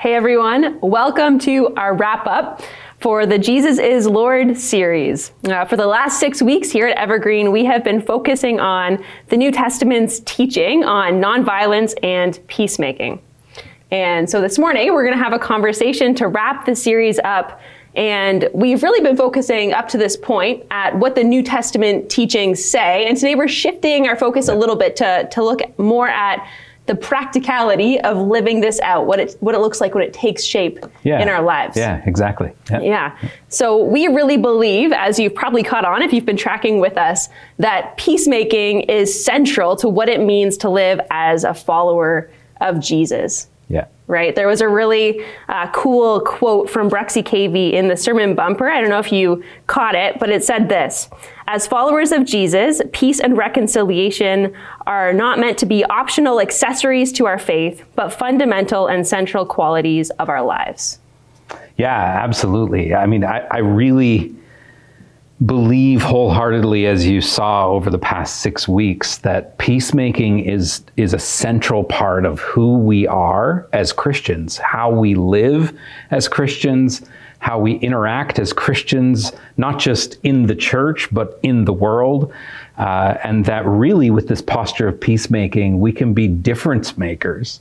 Hey everyone, welcome to our wrap up for the Jesus is Lord series. Uh, for the last six weeks here at Evergreen, we have been focusing on the New Testament's teaching on nonviolence and peacemaking. And so this morning, we're going to have a conversation to wrap the series up. And we've really been focusing up to this point at what the New Testament teachings say. And today we're shifting our focus a little bit to, to look more at the practicality of living this out, what it what it looks like when it takes shape yeah. in our lives. Yeah, exactly. Yeah. yeah. So we really believe, as you've probably caught on if you've been tracking with us, that peacemaking is central to what it means to live as a follower of Jesus. Yeah right? There was a really uh, cool quote from Bruxy Cavey in the sermon bumper. I don't know if you caught it, but it said this As followers of Jesus, peace and reconciliation are not meant to be optional accessories to our faith, but fundamental and central qualities of our lives. Yeah, absolutely. I mean, I, I really believe wholeheartedly, as you saw over the past six weeks, that peacemaking is is a central part of who we are as Christians, how we live as Christians, how we interact as Christians, not just in the church but in the world, uh, and that really, with this posture of peacemaking, we can be difference makers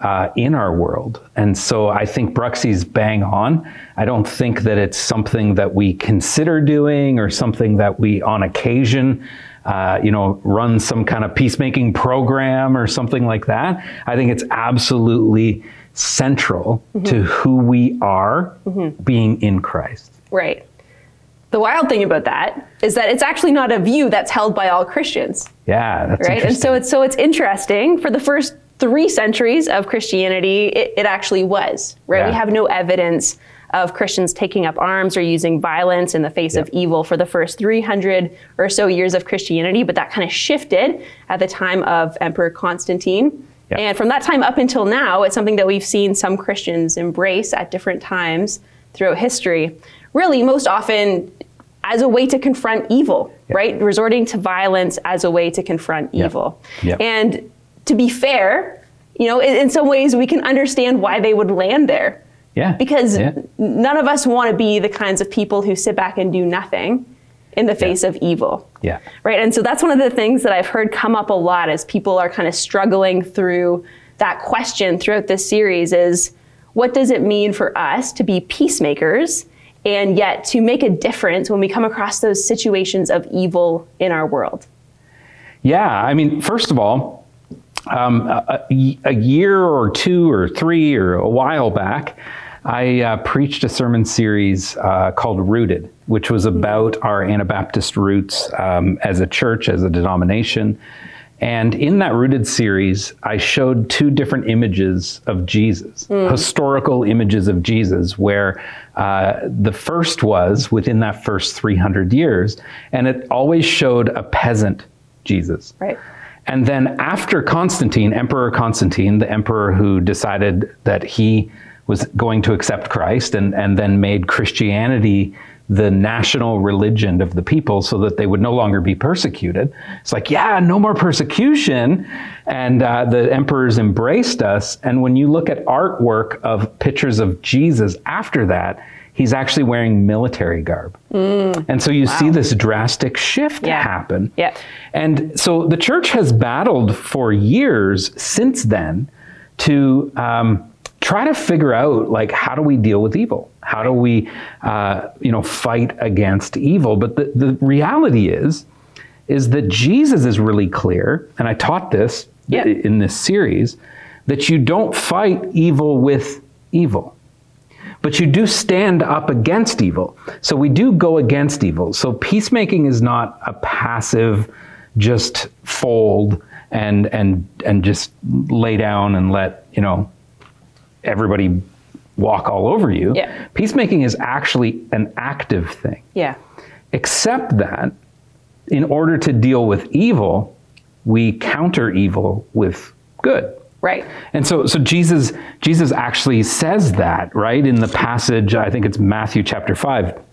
uh, in our world. And so I think Bruxy's bang on. I don't think that it's something that we consider doing or something that we, on occasion, uh, you know, run some kind of peacemaking program or something like that. I think it's absolutely central mm-hmm. to who we are mm-hmm. being in Christ. Right. The wild thing about that is that it's actually not a view that's held by all Christians. Yeah, right. And so it's so it's interesting for the first three centuries of Christianity, it, it actually was, right? Yeah. We have no evidence of Christians taking up arms or using violence in the face of evil for the first 300 or so years of Christianity, but that kind of shifted at the time of Emperor Constantine. And from that time up until now, it's something that we've seen some Christians embrace at different times throughout history. Really, most often as a way to confront evil, right? Resorting to violence as a way to confront evil. And to be fair, you know, in, in, some ways we can understand why they would land there. Yeah. Because yeah. none of us want to be the kinds of people who sit back and do nothing in the face yeah. of evil. Yeah. Right. And so that's one of the things that I've heard come up a lot as people are kind of struggling through that question throughout this series is what does it mean for us to be peacemakers and yet to make a difference when we come across those situations of evil in our world? Yeah. I mean, first of all, um, a, a, year or two or three or a while back, I uh, preached a sermon series uh, called Rooted, which was about our Anabaptist roots um, as a church, as a denomination. And in that Rooted series, I showed two different images of Jesus, mm. historical images of Jesus, where uh, the first was within that first 300 years, and it always showed a peasant Jesus. Right. And then after Constantine, Emperor Constantine, the emperor who decided that he was going to accept Christ and, and then made Christianity the national religion of the people so that they would no longer be persecuted. It's like, yeah, no more persecution. And uh, the emperors embraced us. And when you look at artwork of pictures of Jesus after that, he's actually wearing military garb. Mm. And so you wow. see this drastic shift yeah. happen. Yeah. And so the church has battled for years since then to um, try to figure out like how do we deal with evil? How do we, uh, you know, fight against evil? But the, the reality is, is that Jesus is really clear, and I taught this yeah. in this series, that you don't fight evil with evil but you do stand up against evil. So we do go against evil. So peacemaking is not a passive, just fold and and and just lay down and let you know everybody walk all over you. Yeah. Peacemaking is actually an active thing. Yeah. Except that in order to deal with evil, we counter evil with good. Right. And so, so Jesus, Jesus actually says that, right, in the passage, I think it's Matthew chapter 5.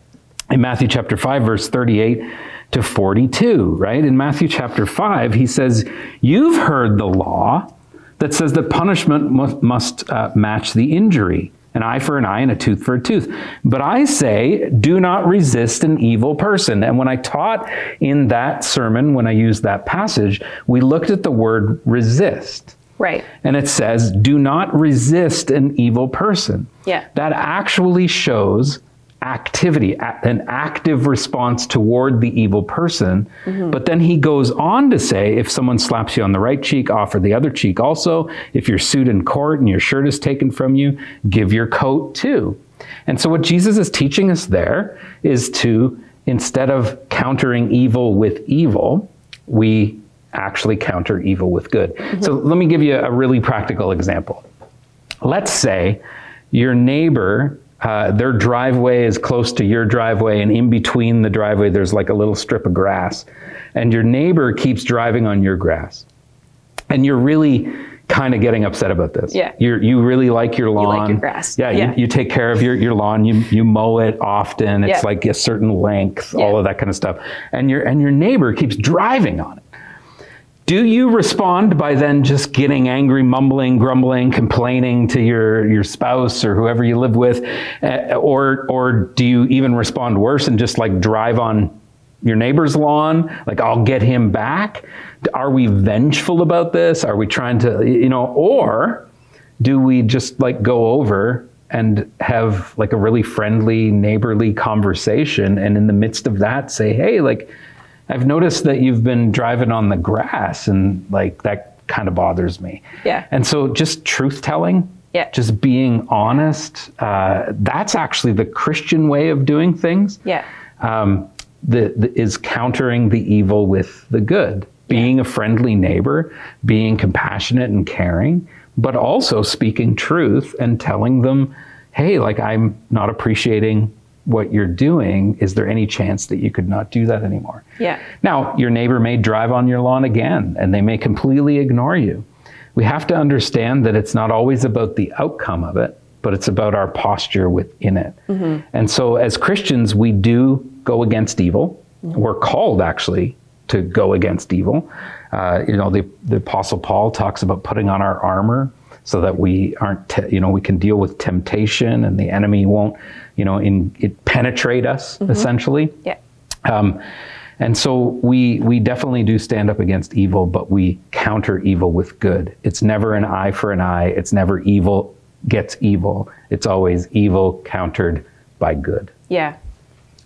In Matthew chapter 5, verse 38 to 42, right? In Matthew chapter 5, he says, You've heard the law that says that punishment must, must uh, match the injury an eye for an eye and a tooth for a tooth. But I say, do not resist an evil person. And when I taught in that sermon, when I used that passage, we looked at the word resist. Right. And it says, do not resist an evil person. Yeah. That actually shows activity, an active response toward the evil person. Mm-hmm. But then he goes on to say if someone slaps you on the right cheek, offer the other cheek also. If you're sued in court and your shirt is taken from you, give your coat too. And so, what Jesus is teaching us there is to, instead of countering evil with evil, we actually counter evil with good. Mm-hmm. So, let me give you a really practical example. Let's say your neighbor uh, their driveway is close to your driveway, and in between the driveway, there's like a little strip of grass. And your neighbor keeps driving on your grass. And you're really kind of getting upset about this. Yeah. you you really like your lawn. You like your grass. Yeah, yeah. You, you, take care of your, your lawn. You, you mow it often. It's yeah. like a certain length, yeah. all of that kind of stuff. And your, and your neighbor keeps driving on it. Do you respond by then just getting angry, mumbling, grumbling, complaining to your, your spouse or whoever you live with? Uh, or, or do you even respond worse and just like drive on your neighbor's lawn? Like, I'll get him back? Are we vengeful about this? Are we trying to, you know, or do we just like go over and have like a really friendly, neighborly conversation and in the midst of that say, hey, like, I've noticed that you've been driving on the grass and like that kind of bothers me. Yeah. And so just truth telling, yeah. just being honest, uh, that's actually the Christian way of doing things. Yeah. Um, the, the, is countering the evil with the good, being yeah. a friendly neighbor, being compassionate and caring, but also speaking truth and telling them, hey, like I'm not appreciating what you're doing, is there any chance that you could not do that anymore? Yeah. Now, your neighbor may drive on your lawn again and they may completely ignore you. We have to understand that it's not always about the outcome of it, but it's about our posture within it. Mm-hmm. And so, as Christians, we do go against evil. Mm-hmm. We're called actually to go against evil. Uh, you know, the, the Apostle Paul talks about putting on our armor so that we aren't, te- you know, we can deal with temptation and the enemy won't, you know, in, it penetrate us mm-hmm. essentially. Yeah. Um, and so we we definitely do stand up against evil, but we counter evil with good. It's never an eye for an eye. It's never evil gets evil. It's always evil countered by good. Yeah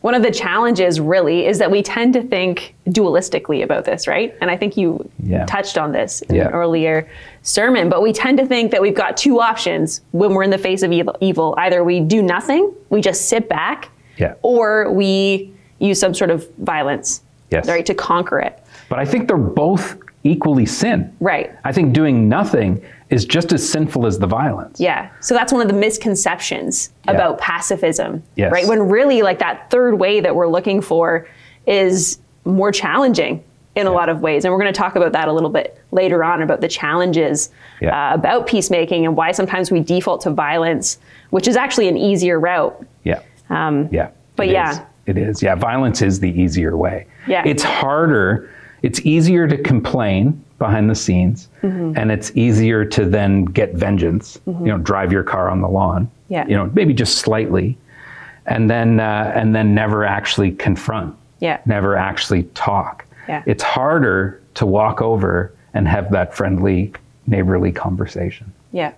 one of the challenges really is that we tend to think dualistically about this, right? And I think you yeah. touched on this in yeah. an earlier sermon, but we tend to think that we've got two options when we're in the face of evil. Either we do nothing, we just sit back, yeah. or we use some sort of violence, yes. right, to conquer it. But I think they're both equally sin. Right. I think doing nothing is just as sinful as the violence. Yeah. So that's one of the misconceptions yeah. about pacifism. Yes. Right? When really like that third way that we're looking for is more challenging in yeah. a lot of ways. And we're going to talk about that a little bit later on about the challenges yeah. uh, about peacemaking and why sometimes we default to violence, which is actually an easier route. Yeah. Um, yeah. But it yeah. Is. It is. Yeah. Violence is the easier way. Yeah. It's harder. It's easier to complain behind the scenes, mm-hmm. and it's easier to then get vengeance. Mm-hmm. You know, drive your car on the lawn. Yeah. You know, maybe just slightly, and then uh, and then never actually confront. Yeah. Never actually talk. Yeah. It's harder to walk over and have that friendly, neighborly conversation. Yeah.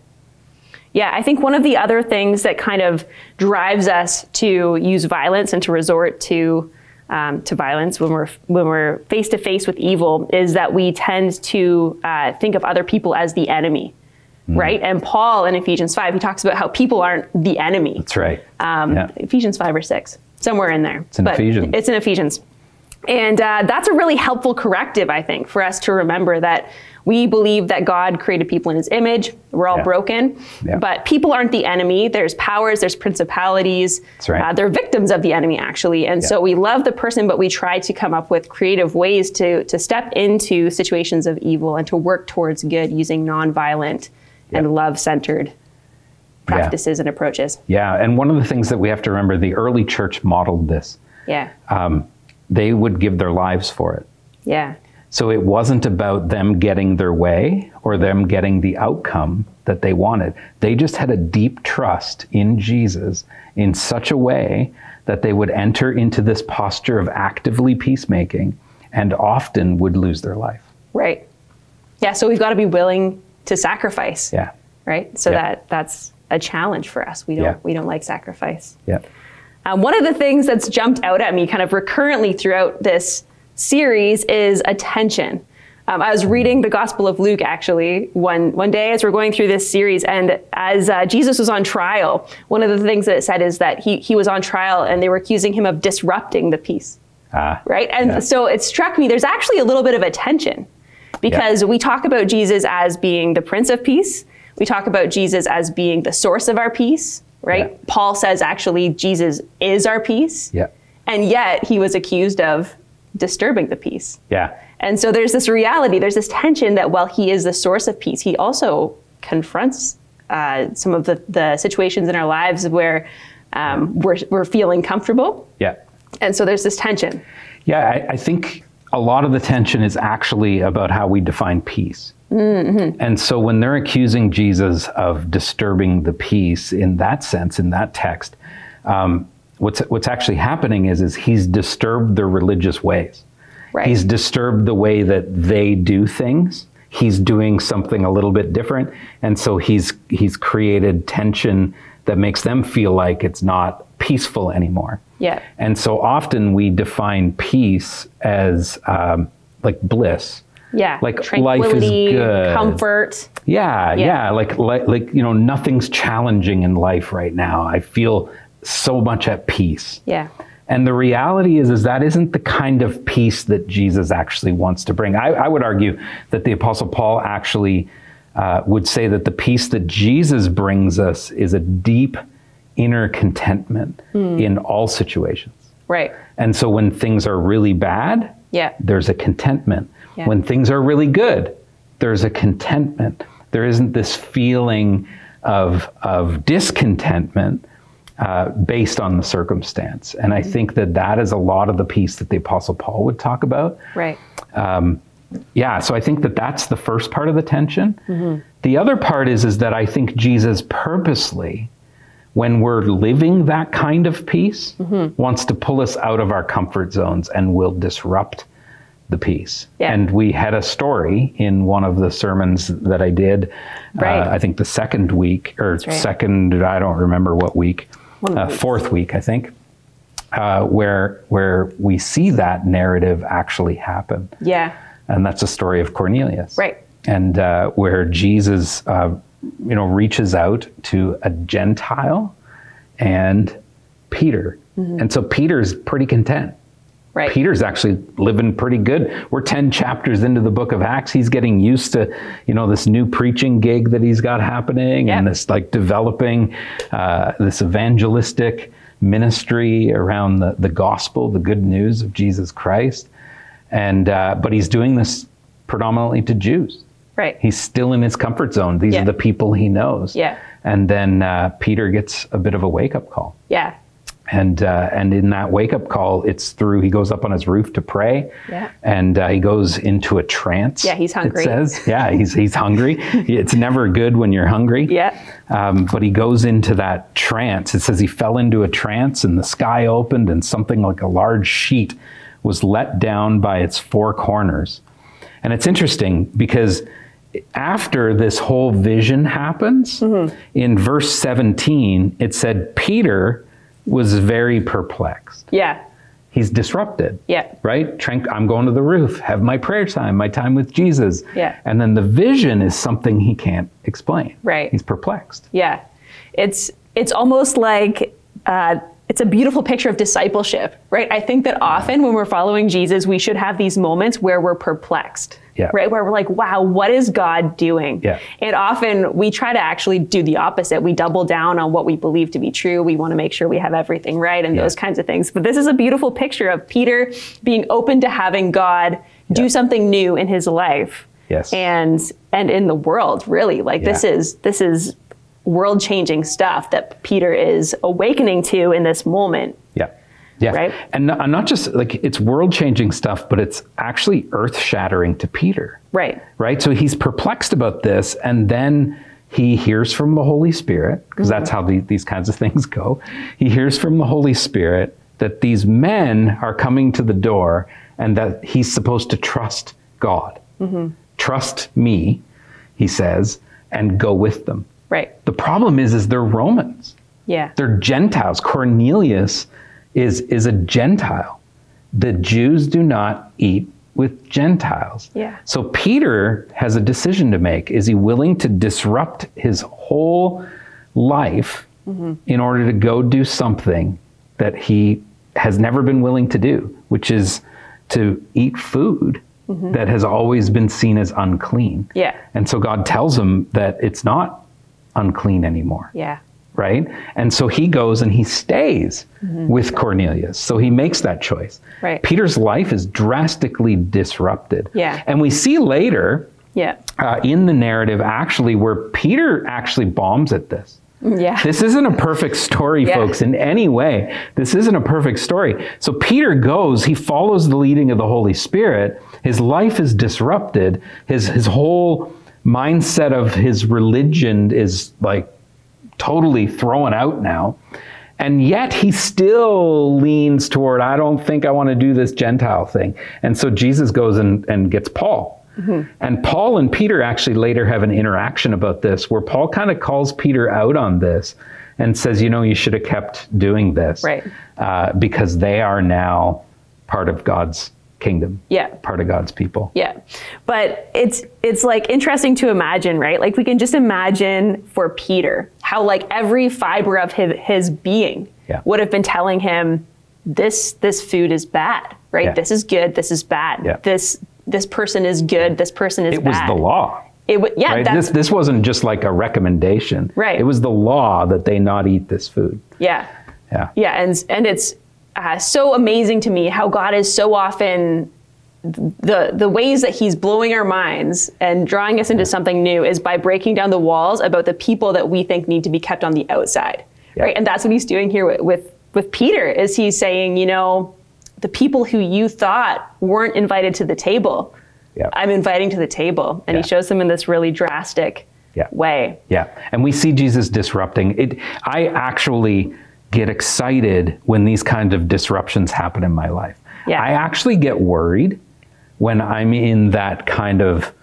Yeah, I think one of the other things that kind of drives us to use violence and to resort to um, to violence when we're when we're face to face with evil is that we tend to uh, think of other people as the enemy, mm. right? And Paul in Ephesians five he talks about how people aren't the enemy. That's right. Um, yeah. Ephesians five or six, somewhere in there. It's in but Ephesians. It's in Ephesians, and uh, that's a really helpful corrective, I think, for us to remember that we believe that God created people in his image. We're all yeah. broken. Yeah. But people aren't the enemy. There's powers, there's principalities. That's right. Uh, they're victims of the enemy, actually. And yeah. so we love the person, but we try to come up with creative ways to, to step into situations of evil and to work towards good using nonviolent and love centered practices and approaches. Yeah. And one of the things that we have to remember the early church modeled this. Yeah. Um, they would give their lives for it. Yeah So it wasn't about them getting their way or them getting the outcome that they wanted. They just had a deep trust in Jesus in such a way that they would enter into this posture of actively peacemaking and often would lose their life. Right. Yeah, so we've got to be willing to sacrifice. Yeah. Right? So Yeah. that that's a challenge for us. We don't Yeah. we don't like sacrifice. Yeah. Um, one of the things that's jumped out at me kind of recurrently throughout this series is attention. Um, I was reading the Gospel of Luke actually one one day as we're going through this series, and as uh, Jesus was on trial, one of the things that it said is that he he was on trial and they were accusing him of disrupting the peace Ah, right? And Yeah. so it struck me there's actually a little bit of a tension because we talk about Jesus as being the Prince of Peace. We talk about Jesus as being the source of our peace, right? Yeah. Paul says actually Jesus is our peace. Yeah. And yet he was accused of disturbing the peace. Yeah. And so there's this reality, there's this tension that while he is the source of peace, he also confronts uh, some of the, the situations in our lives where um, we're, we're feeling comfortable. Yeah. And so there's this tension. Yeah, I, I think a lot of the tension is actually about how we define peace. And so when they're accusing Jesus of disturbing the peace in that sense, in that text, um, what's what's actually happening is is he's disturbed their religious ways. Right. He's disturbed the way that they do things. He's doing something a little bit different, and so he's he's created tension that makes them feel like it's not peaceful anymore. Yeah. And so often we define peace as um, like bliss. Yeah. Like life is tranquility, good. comfort. Yeah, Yeah. yeah, like, like like you know nothing's challenging in life right now. I feel so much at peace. Yeah. And the reality is, is that isn't the kind of peace that Jesus actually wants to bring. I, I would argue that the Apostle Paul actually uh, would say that the peace that Jesus brings us is a deep inner contentment Hmm. in all situations. Right. And so when things are really bad, Yeah. there's a contentment. Yeah. When things are really good, there's a contentment. There isn't this feeling of, of discontentment uh, based on the circumstance. And Mm-hmm. I think that that is a lot of the peace that the Apostle Paul would talk about. Right. Yeah, so I think that that's the first part of the tension. Mm-hmm. The other part is is that I think Jesus purposely when we're living that kind of peace Mm-hmm. wants to pull us out of our comfort zones and will disrupt the peace. Yeah. And we had a story in one of the sermons that I did Right. uh, I think the second week or right. second I don't remember what week. Uh, fourth week, I think. Uh, where where we see that narrative actually happen Yeah. and that's the story of Cornelius. Right. And uh, where Jesus, uh, you know, reaches out to a Gentile and Peter, Mm-hmm. and so Peter's pretty content. Right. Peter's actually living pretty good. We're 10 chapters into the book of Acts. He's getting used to, you know, this new preaching gig that he's got happening and this like developing uh, this evangelistic ministry around the, the gospel, the good news of Jesus Christ. And, uh, but he's doing this predominantly to Jews. Right. He's still in his comfort zone. These Yeah. are the people he knows. Yeah. And then uh, Peter gets a bit of a wake up call Yeah. And uh, and in that wake up call, it's through he goes up on his roof to pray, Yeah. and uh, he goes into a trance. Yeah, he's hungry. It says, yeah, he's he's hungry. it's never good when you're hungry. Yeah. Um, but he goes into that trance. It says he fell into a trance, and the sky opened, and something like a large sheet was let down by its four corners. And it's interesting because after this whole vision happens, Mm-hmm. in verse 17, it said Peter was very perplexed. Yeah. He's disrupted. Yeah. Right? Trank- I'm going to the roof, have my prayer time, my time with Jesus. Yeah. And then the vision is something he can't explain. Right. He's perplexed. Yeah. It's it's almost like uh, it's a beautiful picture of discipleship, right? I think that often when we're following Jesus, we should have these moments where we're perplexed. Yeah. Right? Where we're like, wow, what is God doing? Yeah. And often we try to actually do the opposite. We double down on what we believe to be true. We want to make sure we have everything right and Yeah. those kinds of things. But this is a beautiful picture of Peter being open to having God do something new in his life. Yes. And and in the world, really. Like this is this is world changing stuff that Peter is awakening to in this moment. Yeah. Yeah. Right. And not, not just like it's world changing stuff, but it's actually earth shattering to Peter. Right. Right. So he's perplexed about this. And then he hears from the Holy Spirit, because Mm-hmm. that's how the, these kinds of things go. He hears from the Holy Spirit that these men are coming to the door and that he's supposed to trust God. Mm-hmm. Trust me, he says, and go with them. Right. The problem is, is they're Romans. Yeah. They're Gentiles. Cornelius is, is a Gentile. The Jews do not eat with Gentiles. Yeah. So Peter has a decision to make. Is he willing to disrupt his whole life mm-hmm. in order to go do something that he has never been willing to do, which is to eat food mm-hmm. that has always been seen as unclean? Yeah. And so God tells him that it's not unclean anymore Yeah. Right? And so he goes and he stays with Cornelius. So he makes that choice. Right. Peter's life is drastically disrupted. Yeah. And we see later Yeah. uh, in the narrative actually where Peter actually bombs at this. Yeah. This isn't a perfect story, Yeah. folks, in any way. This isn't a perfect story. So Peter goes, he follows the leading of the Holy Spirit. His life is disrupted. His his whole mindset of his religion is like totally thrown out now. And yet he still leans toward, I don't think I want to do this Gentile thing. And so Jesus goes and, and gets Paul. And Paul and Peter actually later have an interaction about this where Paul kind of calls Peter out on this and says, you know, you should have kept doing this. Right. Uh, because they are now part of God's kingdom. Yeah. Part of God's people. Yeah. But it's it's like interesting to imagine, right? Like we can just imagine for Peter how like every fiber of his, his being Yeah. would have been telling him this this food is bad, right? Yeah. This is good, this is bad. Yeah. This this person is good, this person is It was the law. It wa- yeah, right? that's This this wasn't just like a recommendation. Right. It was the law that they not eat this food. yeah. Yeah. Yeah, and and it's uh, so amazing to me how God is so often the the ways that He's blowing our minds and drawing us into something new is by breaking down the walls about the people that we think need to be kept on the outside, Yeah. right? And that's what He's doing here with, with with Peter. Is He's saying, you know, the people who you thought weren't invited to the table, Yeah. I'm inviting to the table, and Yeah. He shows them in this really drastic Yeah. way. Yeah, and we see Jesus disrupting it. I actually get excited when these kinds of disruptions happen in my life. Yeah. I actually get worried when I'm in that kind of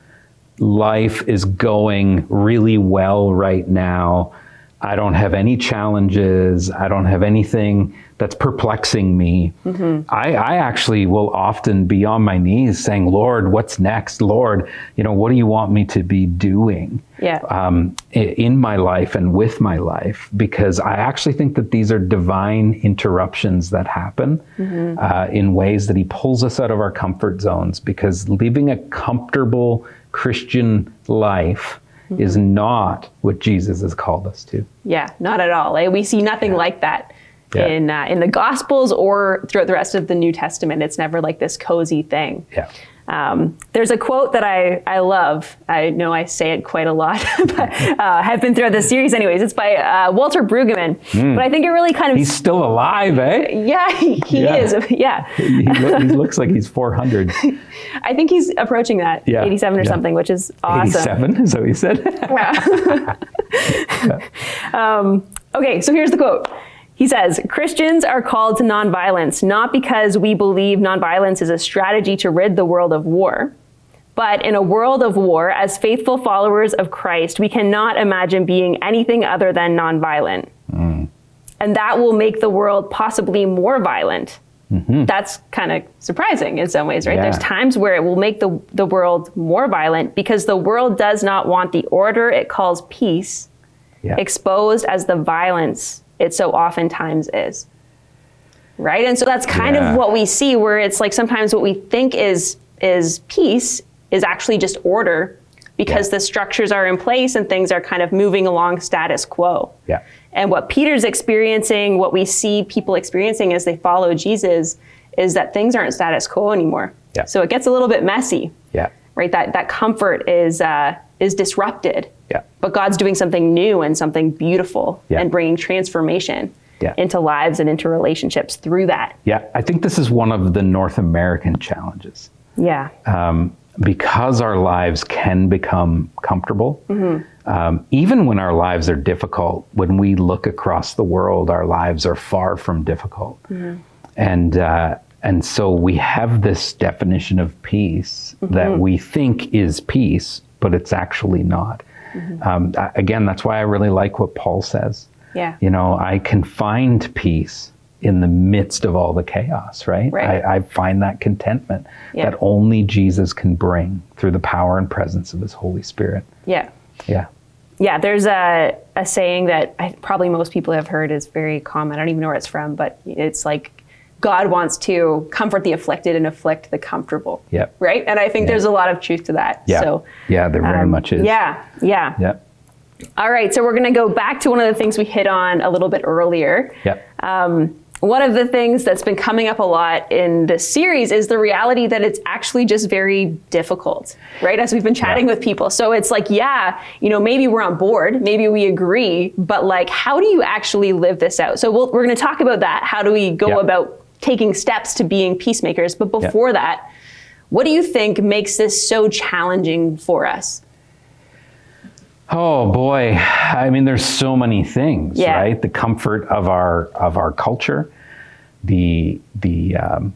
life is going really well right now. I don't have any challenges. I don't have anything that's perplexing me. I, I actually will often be on my knees saying, Lord, what's next? Lord, you know, what do you want me to be doing? Yeah. um, in my life and with my life because I actually think that these are divine interruptions that happen uh, in ways that He pulls us out of our comfort zones because living a comfortable Christian life is not what Jesus has called us to. Yeah, not at all. Like, we see nothing like that Yeah. in uh, in the Gospels or throughout the rest of the New Testament. It's never like this cozy thing. Yeah. Um, there's a quote that I, I love. I know I say it quite a lot, but uh, have been throughout this series anyways. It's by uh, Walter Brueggemann. But I think it really kind of. He's still alive, eh? yeah he, he Yeah. is yeah. he, lo- he looks like he's 400. I think he's approaching that Yeah, 87 or yeah. something, which is awesome. 87, is that what you said? Okay, so here's the quote. He says, Christians are called to nonviolence not because we believe nonviolence is a strategy to rid the world of war, but in a world of war, as faithful followers of Christ, we cannot imagine being anything other than nonviolent. Mm. And that will make the world possibly more violent. Mm-hmm. That's kind of surprising in some ways, right? Yeah. There's times where it will make the, the world more violent because the world does not want the order it calls peace yeah. exposed as the violence it so oftentimes is. Right? And so that's kind Yeah. of what we see where it's like sometimes what we think is is peace is actually just order because Yeah. the structures are in place and things are kind of moving along status quo. Yeah. And what Peter's experiencing, what we see people experiencing as they follow Jesus is that things aren't status quo anymore. Yeah. So it gets a little bit messy Yeah. right? That that comfort is uh, is disrupted. Yeah. But God's doing something new and something beautiful Yeah. and bringing transformation. Yeah. into lives and into relationships through that. Yeah, I think this is one of the North American challenges. Yeah. Um, because our lives can become comfortable, um, even when our lives are difficult, when we look across the world, our lives are far from difficult. And, uh, and so we have this definition of peace that we think is peace, but it's actually not. Um, a- again, that's why I really like what Paul says. Yeah. You know, I can find peace in the midst of all the chaos, right? Right. I, I find that contentment Yeah. that only Jesus can bring through the power and presence of his Holy Spirit. Yeah. Yeah. Yeah, there's a, a saying that I, probably most people have heard is very common. I don't even know where it's from, but it's like God wants to comfort the afflicted and afflict the comfortable. Yep. Right? And I think there's a lot of truth to that. Yeah. So, yeah, there very um, much is. Yeah, yeah. Yeah. All right, so we're going to go back to one of the things we hit on a little bit earlier. Yeah. Um, one of the things that's been coming up a lot in this series is the reality that it's actually just very difficult, right? As we've been chatting Yeah. with people. So it's like, yeah, you know, maybe we're on board, maybe we agree, but like, how do you actually live this out? So we'll, we're going to talk about that. How do we go Yeah. about taking steps to being peacemakers? But before that, what do you think makes this so challenging for us? Oh boy, I mean, there's so many things, Yeah. right? The comfort of our of our culture, the the um,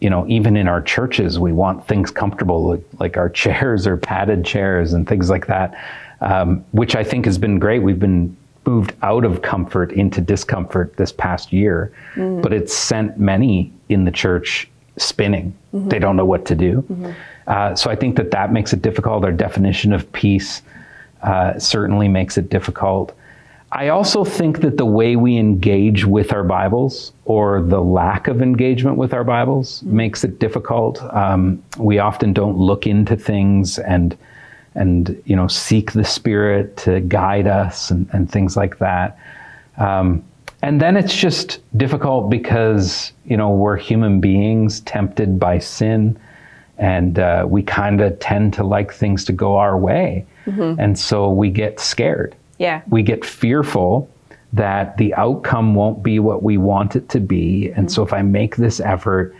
you know, even in our churches, we want things comfortable, like, like our chairs or padded chairs and things like that, um, which I think has been great. We've been moved out of comfort into discomfort this past year, but it's sent many in the church spinning. They don't know what to do. Uh, so I think that that makes it difficult. Our definition of peace uh, certainly makes it difficult. I also think that the way we engage with our Bibles or the lack of engagement with our Bibles makes it difficult. Um, we often don't look into things and and you know seek the Spirit to guide us and, and things like that. Um, and then it's just difficult because you know we're human beings tempted by sin, and uh, we kind of tend to like things to go our way, and so we get scared Yeah. we get fearful that the outcome won't be what we want it to be. And so if I make this effort,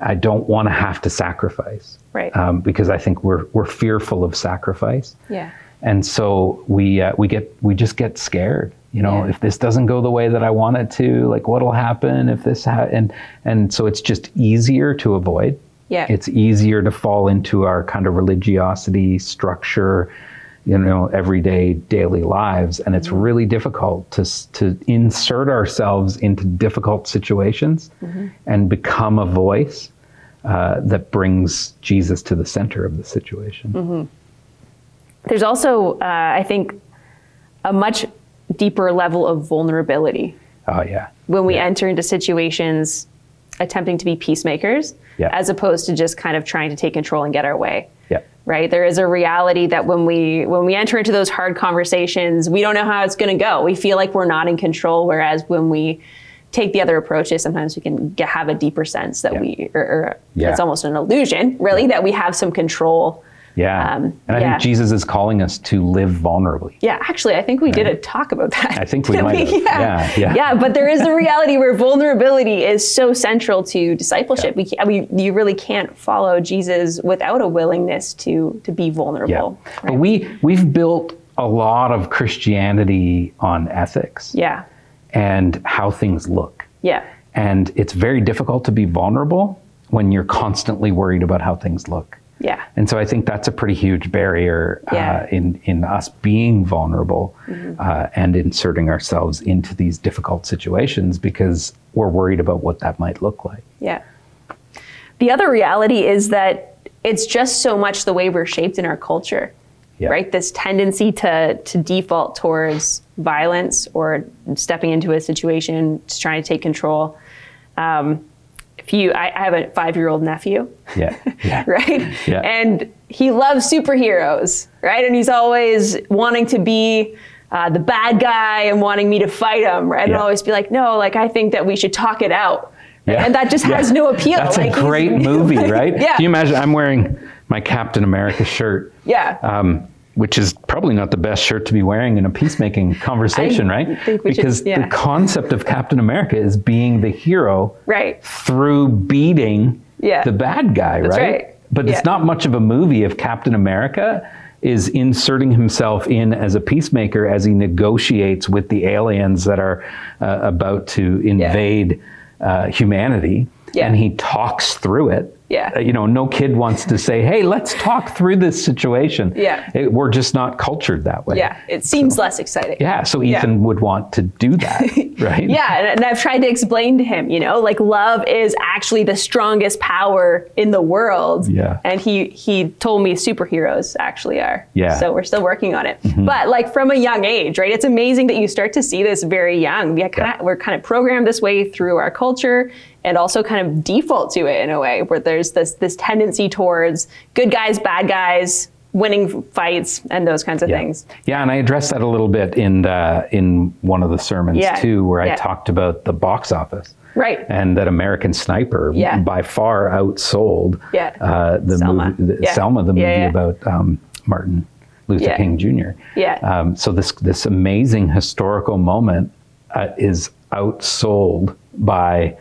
I don't want to have to sacrifice. Right. Um, because I think we're, we're fearful of sacrifice. Yeah. And so we, uh, we get, we just get scared. You know, Yeah. if this doesn't go the way that I want it to, like what'll happen if this, ha-? and, and so it's just easier to avoid. Yeah. It's easier to fall into our kind of religiosity structure, you know, everyday daily lives, and it's really difficult to to insert ourselves into difficult situations and become a voice uh, that brings Jesus to the center of the situation. There's also, uh, I think, a much deeper level of vulnerability. Oh yeah, when we Yeah. enter into situations attempting to be peacemakers Yeah. as opposed to just kind of trying to take control and get our way. Yeah, right there is a reality that when we when we enter into those hard conversations we don't know how it's going to go we feel like we're not in control whereas when we take the other approaches sometimes we can get, have a deeper sense that Yeah. we or, or Yeah. it's almost an illusion really that we have some control yeah. Um, and I yeah. think Jesus is calling us to live vulnerably. Yeah, actually, I think we did a talk about that. I think we might have. yeah. Yeah, yeah. but there is a reality where vulnerability is so central to discipleship. We, can't, we, you really can't follow Jesus without a willingness to to be vulnerable. Yeah. vulnerable. But we we've built a lot of Christianity on ethics Yeah, and how things look. yeah, And it's very difficult to be vulnerable when you're constantly worried about how things look. Yeah, And so I think that's a pretty huge barrier Yeah. Mm-hmm. uh, in, in us being vulnerable uh, and inserting ourselves into these difficult situations because we're worried about what that might look like. yeah. The other reality is that it's just so much the way we're shaped in our culture. Yeah. Right, this tendency to to default towards violence or stepping into a situation, just trying to take control. Um, you, I, I have a five-year-old nephew, Yeah. Yeah. right? Yeah. And he loves superheroes, right? And he's always wanting to be uh, the bad guy and wanting me to fight him, right? And Yeah. I'll always be like, no, like I think that we should talk it out. Yeah. And that just Yeah. has no appeal. That's Like, a great movie, right? Yeah. Can you imagine? I'm wearing my Captain America shirt. yeah. Um, which is probably not the best shirt to be wearing in a peacemaking conversation, I right? think we should- because yeah. the concept of Captain America is being the hero Right. through beating Yeah. the bad guy, That's right? right. But Yeah. it's not much of a movie if Captain America is inserting himself in as a peacemaker as he negotiates with the aliens that are uh, about to invade uh, humanity. Yeah. And he talks through it. Yeah. Uh, you know, no kid wants to say, "Hey, let's talk through this situation." Yeah. It- we're just not cultured that way. Yeah, it seems less exciting. Yeah. So Yeah. Ethan would want to do that, right? Yeah, and, and I've tried to explain to him, you know, like love is actually the strongest power in the world. Yeah. And he he told me superheroes actually are. Yeah. Mm-hmm. So we're still working on it. But like from a young age, right? It's amazing that you start to see this very young. We kind Yeah. we're kind of programmed this way through our culture and also kind of default to it in a way where there's this this tendency towards good guys, bad guys, winning fights and those kinds of Yeah. things. Yeah, and I addressed that a little bit in uh, in one of the sermons Yeah. too, where I talked about the box office. Right. And that American Sniper Yeah. by far outsold Yeah. uh, the Selma. movie, the, Yeah. Selma, the movie Yeah, yeah. about um, Martin Luther Yeah. King Jr. Yeah. Um, so this this amazing historical moment uh, is outsold by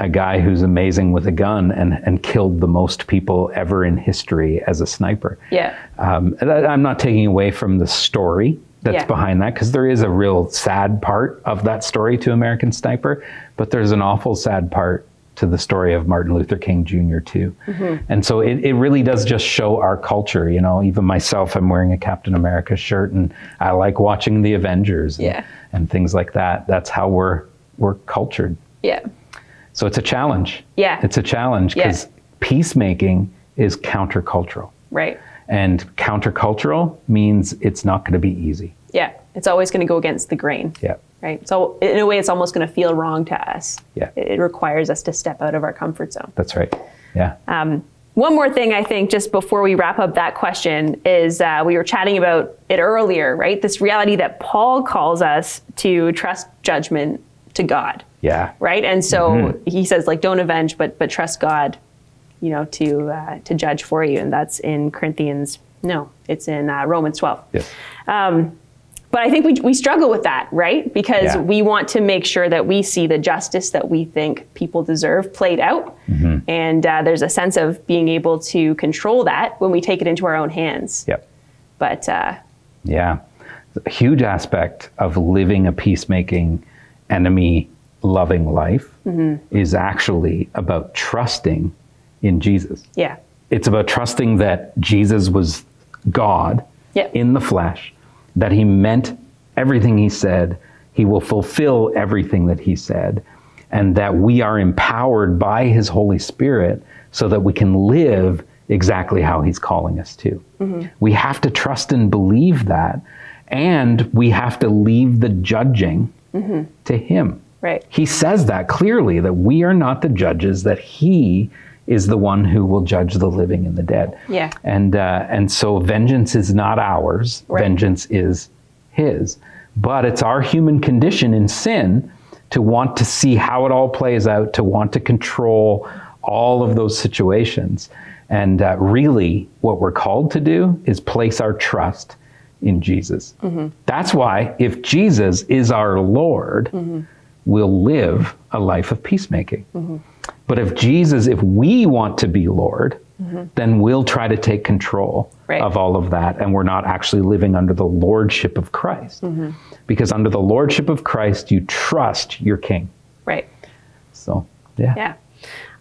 a guy who's amazing with a gun and, and killed the most people ever in history as a sniper. Yeah. Um, I'm not taking away from the story that's Yeah. behind that because there is a real sad part of that story to American Sniper, but there's an awful sad part to the story of Martin Luther King Jr. too. Mm-hmm. And so it, it really does just show our culture. You know, even myself, I'm wearing a Captain America shirt and I like watching the Avengers and, Yeah. and things like that. That's how we're we're cultured. Yeah. So it's a challenge. Yeah. It's a challenge Yeah. because peacemaking is countercultural. Right. And countercultural means it's not going to be easy. Yeah, it's always going to go against the grain. Yeah. Right. So in a way, it's almost going to feel wrong to us. Yeah. It, it requires us to step out of our comfort zone. That's right. Yeah. Um, one more thing, I think, just before we wrap up that question, is uh, we were chatting about it earlier, right? This reality that Paul calls us to trust judgment to God, yeah. right? And so Mm-hmm. he says, like, don't avenge, but but trust God, you know, to uh, to judge for you, and that's in Corinthians. No, it's in uh, Romans twelve. Yes. But I think we, we struggle with that, right? Because Yeah. we want to make sure that we see the justice that we think people deserve played out. Mm-hmm. And uh, there's a sense of being able to control that when we take it into our own hands. Yep. But uh, Yeah. A huge aspect of living a peacemaking, enemy loving life mm-hmm. is actually about trusting in Jesus. yeah, It's about trusting that Jesus was God Yep. in the flesh, that he meant everything he said, he will fulfill everything that he said, and that we are empowered by his Holy Spirit so that we can live exactly how he's calling us to. Mm-hmm. We have to trust and believe that, and we have to leave the judging mm-hmm. to him. Right. He says that clearly that we are not the judges, that he is the one who will judge the living and the dead. Yeah. And uh, and so vengeance is not ours. Right. Vengeance is his. But it's our human condition in sin to want to see how it all plays out, to want to control all of those situations. And uh, really, what we're called to do is place our trust in Jesus. That's why, if Jesus is our Lord, we'll live a life of peacemaking. But if Jesus, if we want to be Lord, then we'll try to take control Right. of all of that. And we're not actually living under the lordship of Christ. Because under the lordship of Christ, you trust your king. Right. So, yeah. Yeah.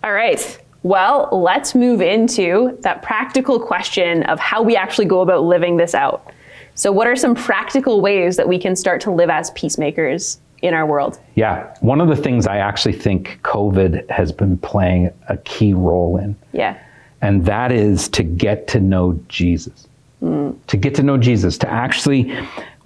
All right. Well, let's move into that practical question of how we actually go about living this out. So, what are some practical ways that we can start to live as peacemakers in our world? Yeah. One of the things I actually think COVID has been playing a key role in Yeah. and that is to get to know Jesus. Mm. To get to know Jesus, to actually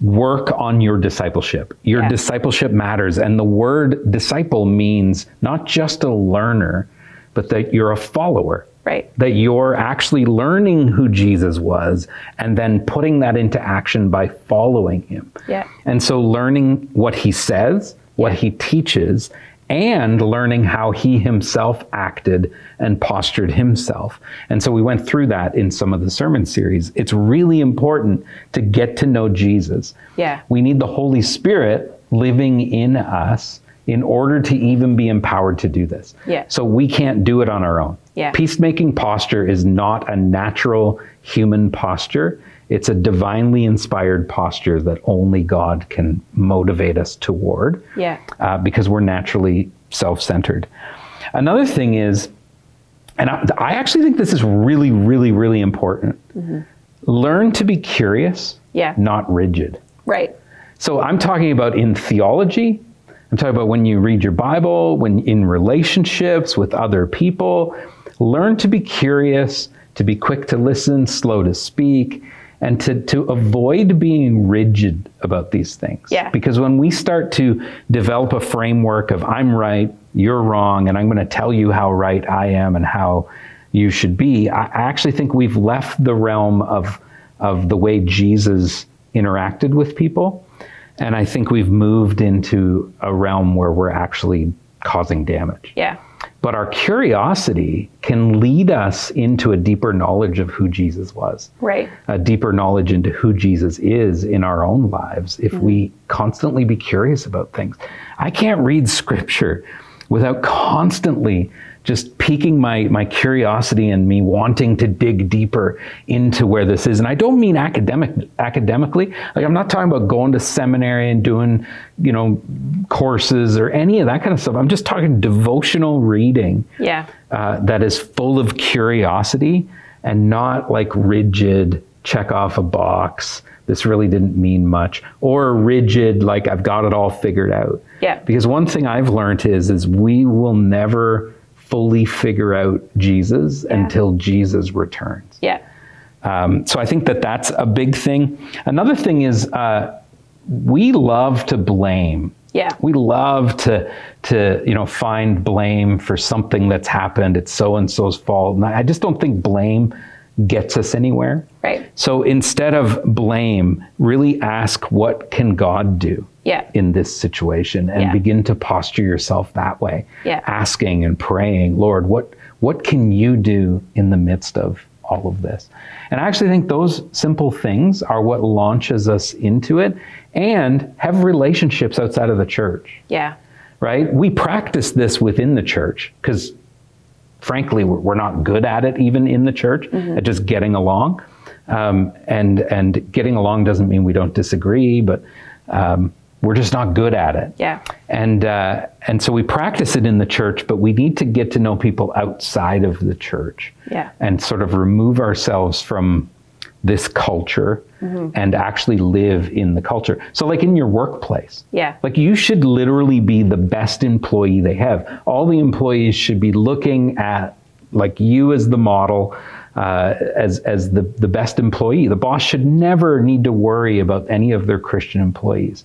work on your discipleship. Your Yeah. discipleship matters. And the word disciple means not just a learner, but that you're a follower. Right. That you're actually learning who Jesus was and then putting that into action by following him. Yeah. And so learning what he says, what he teaches, and learning how he himself acted and postured himself. And so we went through that in some of the sermon series. It's really important to get to know Jesus. Yeah. We need the Holy Spirit living in us in order to even be empowered to do this. Yeah. So we can't do it on our own. Yeah. Peacemaking posture is not a natural human posture. It's a divinely inspired posture that only God can motivate us toward Yeah. uh, because we're naturally self centered. Another thing is, and I, I actually think this is really, really, really important learn to be curious, Yeah. not rigid. Right. So I'm talking about in theology. I'm talking about when you read your Bible, when in relationships with other people. Learn to be curious, to be quick to listen, slow to speak, and to, to avoid being rigid about these things. Yeah. Because when we start to develop a framework of I'm right, you're wrong, and I'm going to tell you how right I am and how you should be, I I actually think we've left the realm of, of the way Jesus interacted with people. And I think we've moved into a realm where we're actually causing damage. Yeah. But our curiosity can lead us into a deeper knowledge of who Jesus was, Right. a deeper knowledge into who Jesus is in our own lives if mm-hmm. we constantly be curious about things. I can't read scripture without constantly just piquing my, my curiosity and me wanting to dig deeper into where this is. And I don't mean academic academically. Like I'm not talking about going to seminary and doing, you know, courses or any of that kind of stuff. I'm just talking devotional reading Yeah. uh, that is full of curiosity and not like rigid check off a box this really didn't mean much or rigid like i've got it all figured out Yeah. because one thing i've learned is is we will never fully figure out jesus until jesus returns Yeah. um, so I think that that's a big thing. Another thing is uh, we love to blame. Yeah. We love to to you know find blame for something that's happened. It's so and so's fault. And I just don't think blame gets us anywhere. Right. So instead of blame, really ask what can God do Yeah. in this situation and Yeah. begin to posture yourself that way. Yeah. Asking and praying, Lord, what what can you do in the midst of all of this? And I actually think those simple things are what launches us into it and have relationships outside of the church, Yeah. right? We practice this within the church because frankly, we're, we're not good at it even in the church at just getting along. Um, and and getting along doesn't mean we don't disagree, but um, we're just not good at it. Yeah. And uh, and so we practice it in the church, but we need to get to know people outside of the church. Yeah. And sort of remove ourselves from this culture and actually live in the culture. So like in your workplace. Yeah. Like you should literally be the best employee they have. All the employees should be looking at like you as the model, uh, as as the the best employee. The boss should never need to worry about any of their Christian employees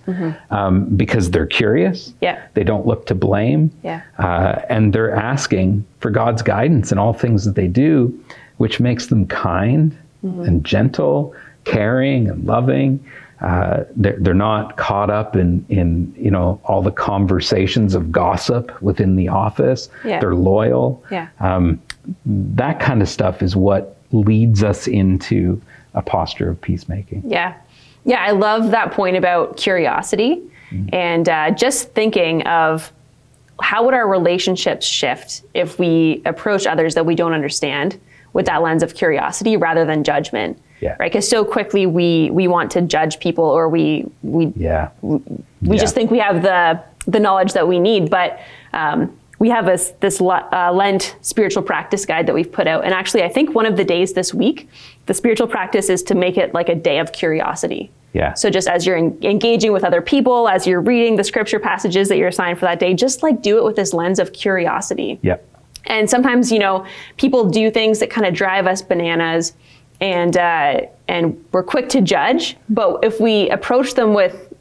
um, because they're curious. Yeah. They don't look to blame. Yeah. Uh, and they're asking for God's guidance in all things that they do, which makes them kind and gentle, caring and loving. Uh, they're, they're not caught up in, in you know all the conversations of gossip within the office. Yeah. They're loyal. Yeah. Um, that kind of stuff is what leads us into a posture of peacemaking. Yeah. Yeah, I love that point about curiosity and uh, just thinking of how would our relationships shift if we approach others that we don't understand with that lens of curiosity rather than judgment. Yeah. Right? Because so quickly we we want to judge people or we we Yeah. we Yeah. just think we have the the knowledge that we need but um, we have this this uh, lent spiritual practice guide that we've put out and actually i think one of the days this week the spiritual practice is to make it like a day of curiosity Yeah. so just as you're en- engaging with other people as you're reading the scripture passages that you're assigned for that day just like do it with this lens of curiosity Yep. And sometimes, you know, people do things that kind of drive us bananas, and uh, and we're quick to judge. But if we approach them with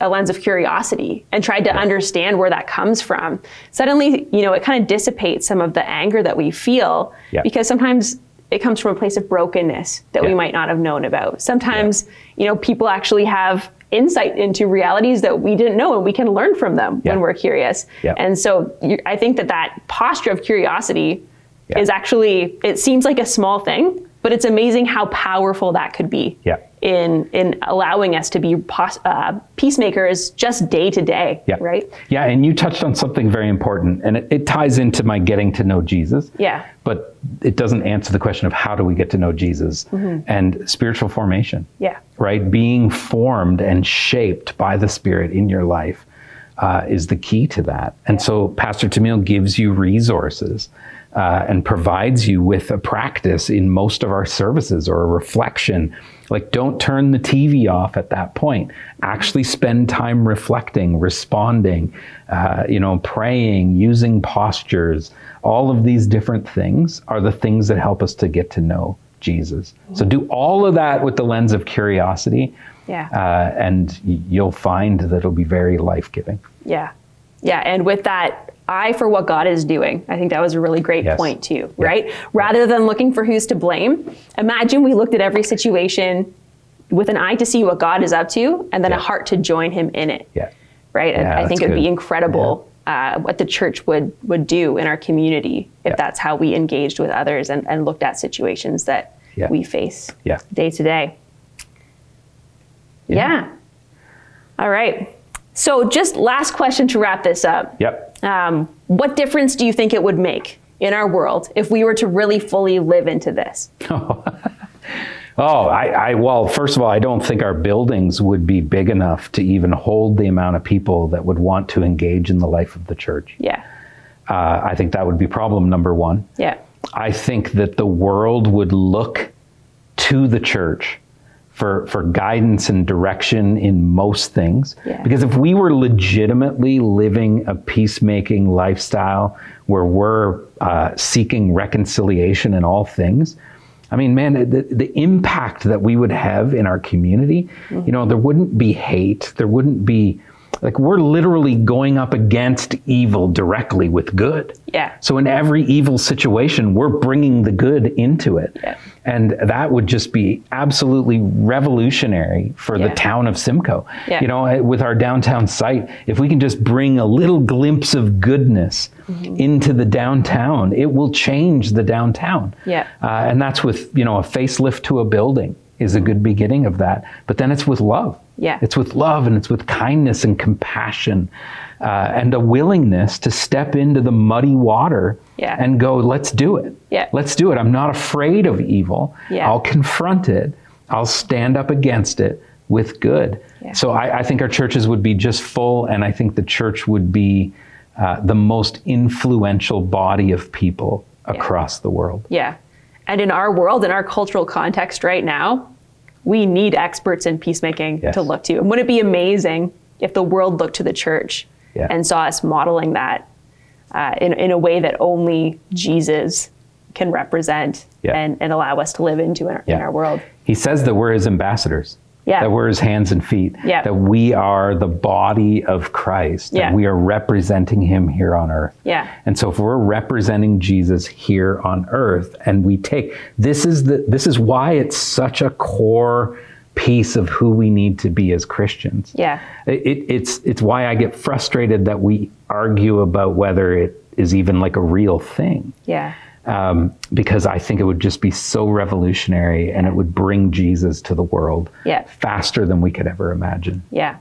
a lens of curiosity and tried to understand where that comes from, suddenly, you know, it kind of dissipates some of the anger that we feel Yeah. because sometimes it comes from a place of brokenness that we might not have known about. Sometimes, you know, people actually have insight into realities that we didn't know and we can learn from them Yeah. when we're curious. Yeah. And so you, I think that that posture of curiosity Yeah. is actually, it seems like a small thing, but it's amazing how powerful that could be Yeah. in, in allowing us to be pos- uh, peacemakers just day to day, Yeah. right? Yeah, and you touched on something very important, and it, it ties into my getting to know Jesus. Yeah. But it doesn't answer the question of how do we get to know Jesus and spiritual formation. Mm-hmm. Yeah. Right? Being formed and shaped by the Spirit in your life uh, is the key to that. And so Pastor Tamil gives you resources. Uh, and provides you with a practice in most of our services or a reflection. Like, don't turn the TV off at that point. Actually, spend time reflecting, responding, uh, you know, praying, using postures. All of these different things are the things that help us to get to know Jesus. So, do all of that with the lens of curiosity, Yeah. uh, and you'll find that it'll be very life giving. Yeah. Yeah. And with that eye for what God is doing, I think that was a really great Yes. point, too, right? Rather than looking for who's to blame, imagine we looked at every situation with an eye to see what God is up to and then a heart to join him in it. Yeah. Right. Yeah, I think it'd be good. incredible uh, what the church would, would do in our community if Yeah. that's how we engaged with others and, and looked at situations that Yeah. we face day to day. Yeah. All right. So, just last question to wrap this up. Yep. Um, what difference do you think it would make in our world if we were to really fully live into this? Oh, I, I, well, first of all, I don't think our buildings would be big enough to even hold the amount of people that would want to engage in the life of the church. Yeah. Uh, I think that would be problem number one. Yeah. I think that the world would look to the church for, for guidance and direction in most things. Yeah. Because if we were legitimately living a peacemaking lifestyle where we're uh, seeking reconciliation in all things, I mean, man, the, the impact that we would have in our community, Mm-hmm. you know, there wouldn't be hate, there wouldn't be, like, we're literally going up against evil directly with good. Yeah. So in every evil situation, we're bringing the good into it. Yeah. And that would just be absolutely revolutionary for Yeah. the town of Simcoe. Yeah. You know, eh, with our downtown site, if we can just bring a little glimpse of goodness Mm-hmm. into the downtown, it will change the downtown. Yeah. Uh, and that's with, you know, a facelift to a building is a good beginning of that. But then it's with love. Yeah. It's with love and it's with kindness and compassion uh, and a willingness to step into the muddy water Yeah. and go, let's do it. Yeah. Let's do it. I'm not afraid of evil. Yeah. I'll confront it. I'll stand up against it with good. Yeah. So I, I think our churches would be just full, and I think the church would be uh, the most influential body of people across the world. Yeah. And in our world, in our cultural context right now, we need experts in peacemaking Yes. to look to. And wouldn't it be amazing if the world looked to the church Yeah. and saw us modeling that uh, in, in a way that only Jesus can represent Yeah. and, and allow us to live into in our, in our world? He says that we're his ambassadors. Yeah. That we're his hands and feet. Yeah. That we are the body of Christ. That Yeah. we are representing him here on earth. Yeah. And so if we're representing Jesus here on earth and we take this is the this is why it's such a core piece of who we need to be as Christians. Yeah. It, it, it's it's why I get frustrated that we argue about whether it is even like a real thing Yeah. Um, because I think it would just be so revolutionary and it would bring Jesus to the world Yeah. faster than we could ever imagine. Yeah.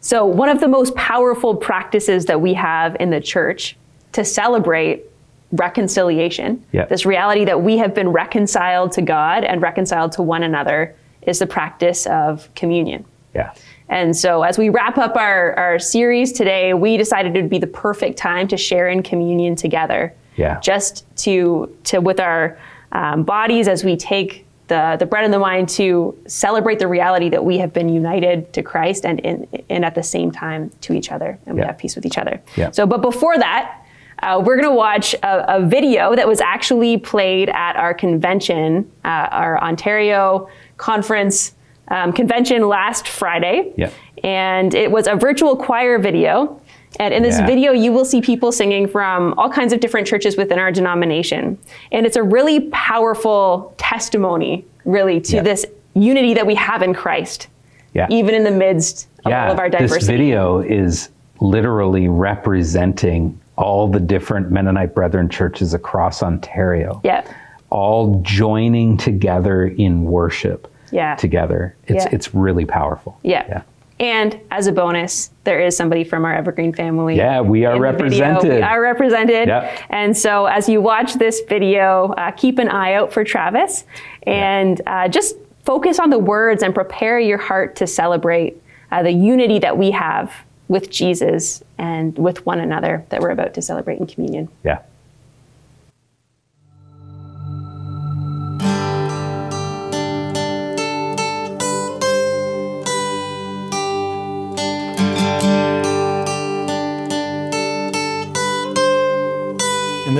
So, one of the most powerful practices that we have in the church to celebrate reconciliation, Yeah. this reality that we have been reconciled to God and reconciled to one another, is the practice of communion. Yeah. And so, as we wrap up our, our series today, we decided it would be the perfect time to share in communion together. Yeah. Just to, to with our um, bodies as we take the, the bread and the wine to celebrate the reality that we have been united to Christ and, in, and at the same time to each other, and we have peace with each other. Yeah. So, but before that, uh, we're going to watch a, a video that was actually played at our convention, uh, our Ontario conference um, convention last Friday. Yeah. And it was a virtual choir video. And in this Yeah. video, you will see people singing from all kinds of different churches within our denomination. And it's a really powerful testimony, really, to Yeah. this unity that we have in Christ. Yeah. even in the midst of all of our diversity. this video is literally representing all the different Mennonite Brethren churches across Ontario. Yeah. All joining together in worship Yeah. together. It's it's really powerful. Yeah. And as a bonus, there is somebody from our Evergreen family. Yeah, we are video. represented. We are represented. Yep. And so as you watch this video, uh, keep an eye out for Travis and uh, just focus on the words and prepare your heart to celebrate uh, the unity that we have with Jesus and with one another that we're about to celebrate in communion. Yeah.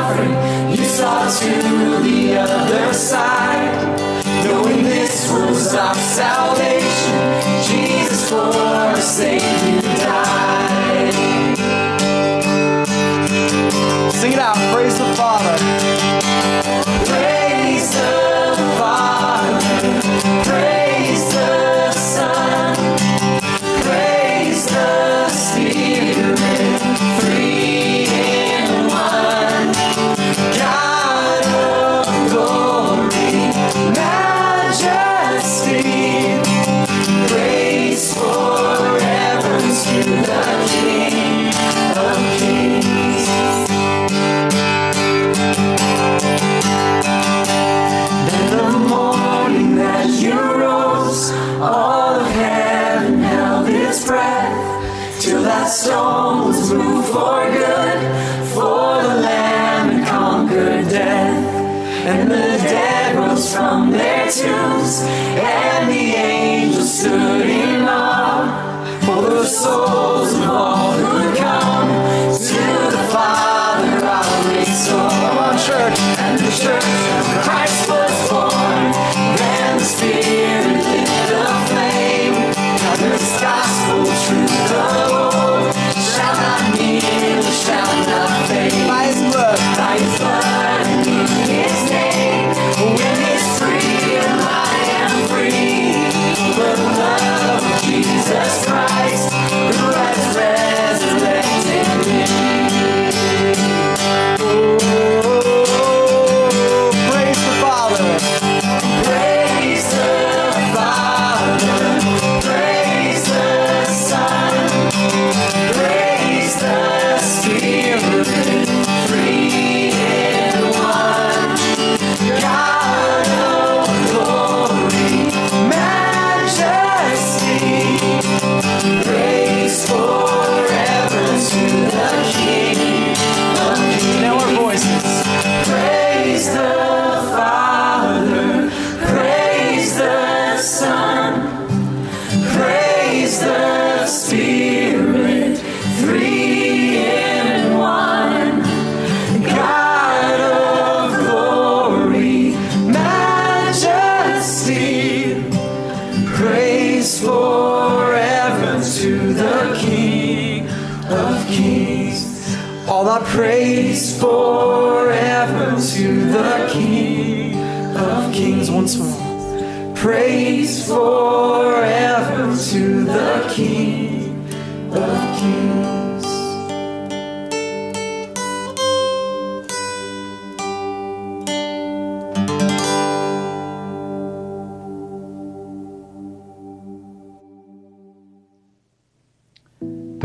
Suffering you saw to the other side knowing this was our salvation jesus for our you died Sing it out. Praise the Father.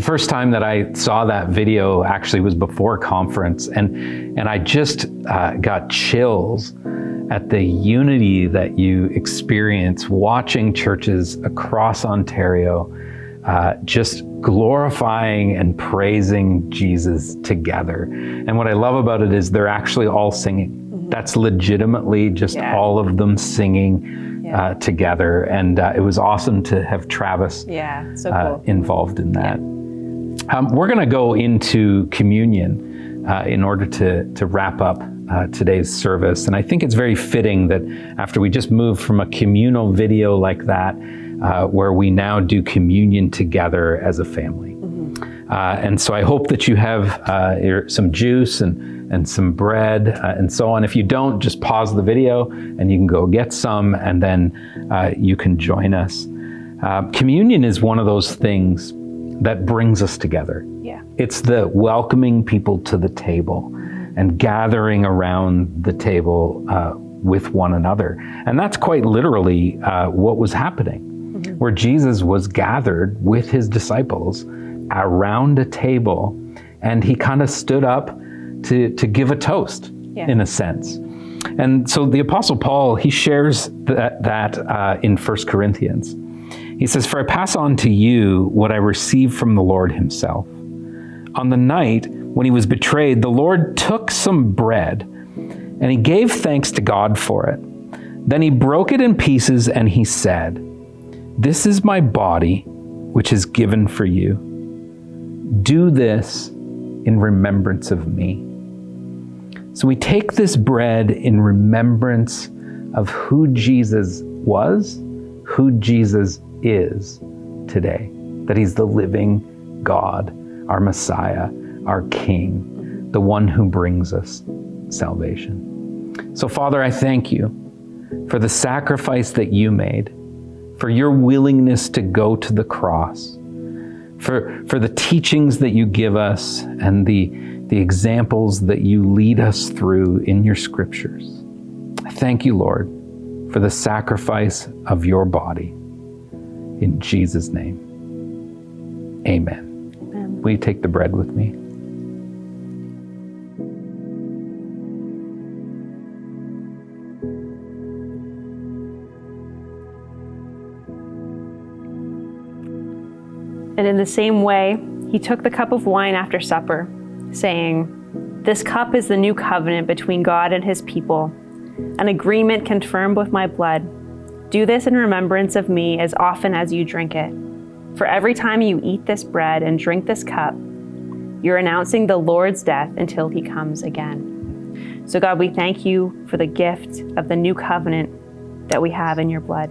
First time that I saw that video actually was before conference, and and I just uh, got chills at the unity that you experience watching churches across Ontario uh, just glorifying and praising Jesus together. And what I love about it is they're actually all singing. That's legitimately just Yeah. all of them singing Yeah. uh, together, and uh, it was awesome to have Travis Yeah, so uh, involved in that. Um, we're going to go into communion uh, in order to, to wrap up uh, today's service. And I think it's very fitting that after we just moved from a communal video like that, uh, where we now do communion together as a family. Uh, and so I hope that you have uh, your, some juice and, and some bread uh, and so on. If you don't, just pause the video and you can go get some and then uh, you can join us. Uh, communion is one of those things that brings us together. Yeah. It's the welcoming people to the table and gathering around the table uh, with one another. And that's quite literally uh, what was happening, where Jesus was gathered with his disciples around a table and he kind of stood up to, to give a toast Yeah. in a sense. And so the Apostle Paul, he shares that, that uh, in 1 Corinthians. He says, For I pass on to you what I received from the Lord himself. On the night when he was betrayed, the Lord took some bread and he gave thanks to God for it. Then he broke it in pieces and he said, This is my body, which is given for you. Do this in remembrance of me. So we take this bread in remembrance of who Jesus was, who Jesus is today. That he's the living God, our Messiah, our King, the one who brings us salvation. So, Father, I thank you for the sacrifice that you made, for your willingness to go to the cross, for, for the teachings that you give us and the, the examples that you lead us through in your scriptures. I thank you, Lord, for the sacrifice of your body. In Jesus' name, amen. Amen. Will you take the bread with me? And in the same way, he took the cup of wine after supper, saying, This cup is the new covenant between God and his people, an agreement confirmed with my blood. Do this in remembrance of me as often as you drink it. For every time you eat this bread and drink this cup, you're announcing the Lord's death until he comes again. So, God, we thank you for the gift of the new covenant that we have in your blood.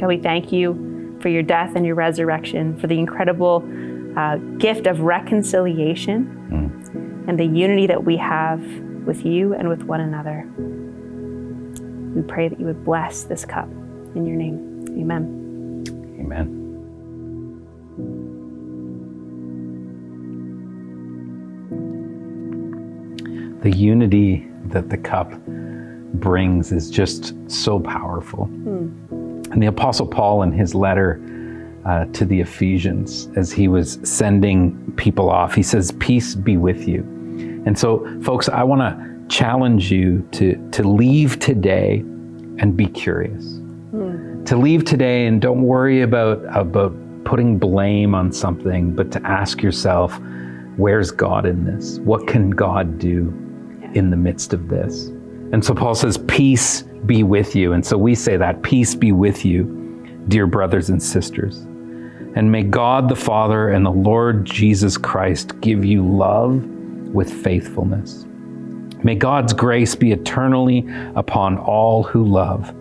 God, we thank you for your death and your resurrection, for the incredible uh, gift of reconciliation and the unity that we have with you and with one another. We pray that you would bless this cup in your name. Amen. Amen. The unity that the cup brings is just so powerful. And the Apostle Paul, in his letter uh, to the Ephesians, as he was sending people off, he says, Peace be with you. And so, folks, I want to challenge you to, to leave today and be curious. To leave today and don't worry about, about putting blame on something, but to ask yourself, where's God in this? What can God do in the midst of this? And so Paul says, Peace be with you. And so we say that, Peace be with you, dear brothers and sisters. And may God the Father and the Lord Jesus Christ give you love with faithfulness. May God's grace be eternally upon all who love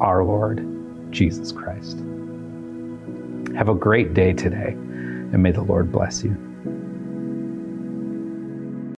our Lord Jesus Christ. Have a great day today, and may the Lord bless you.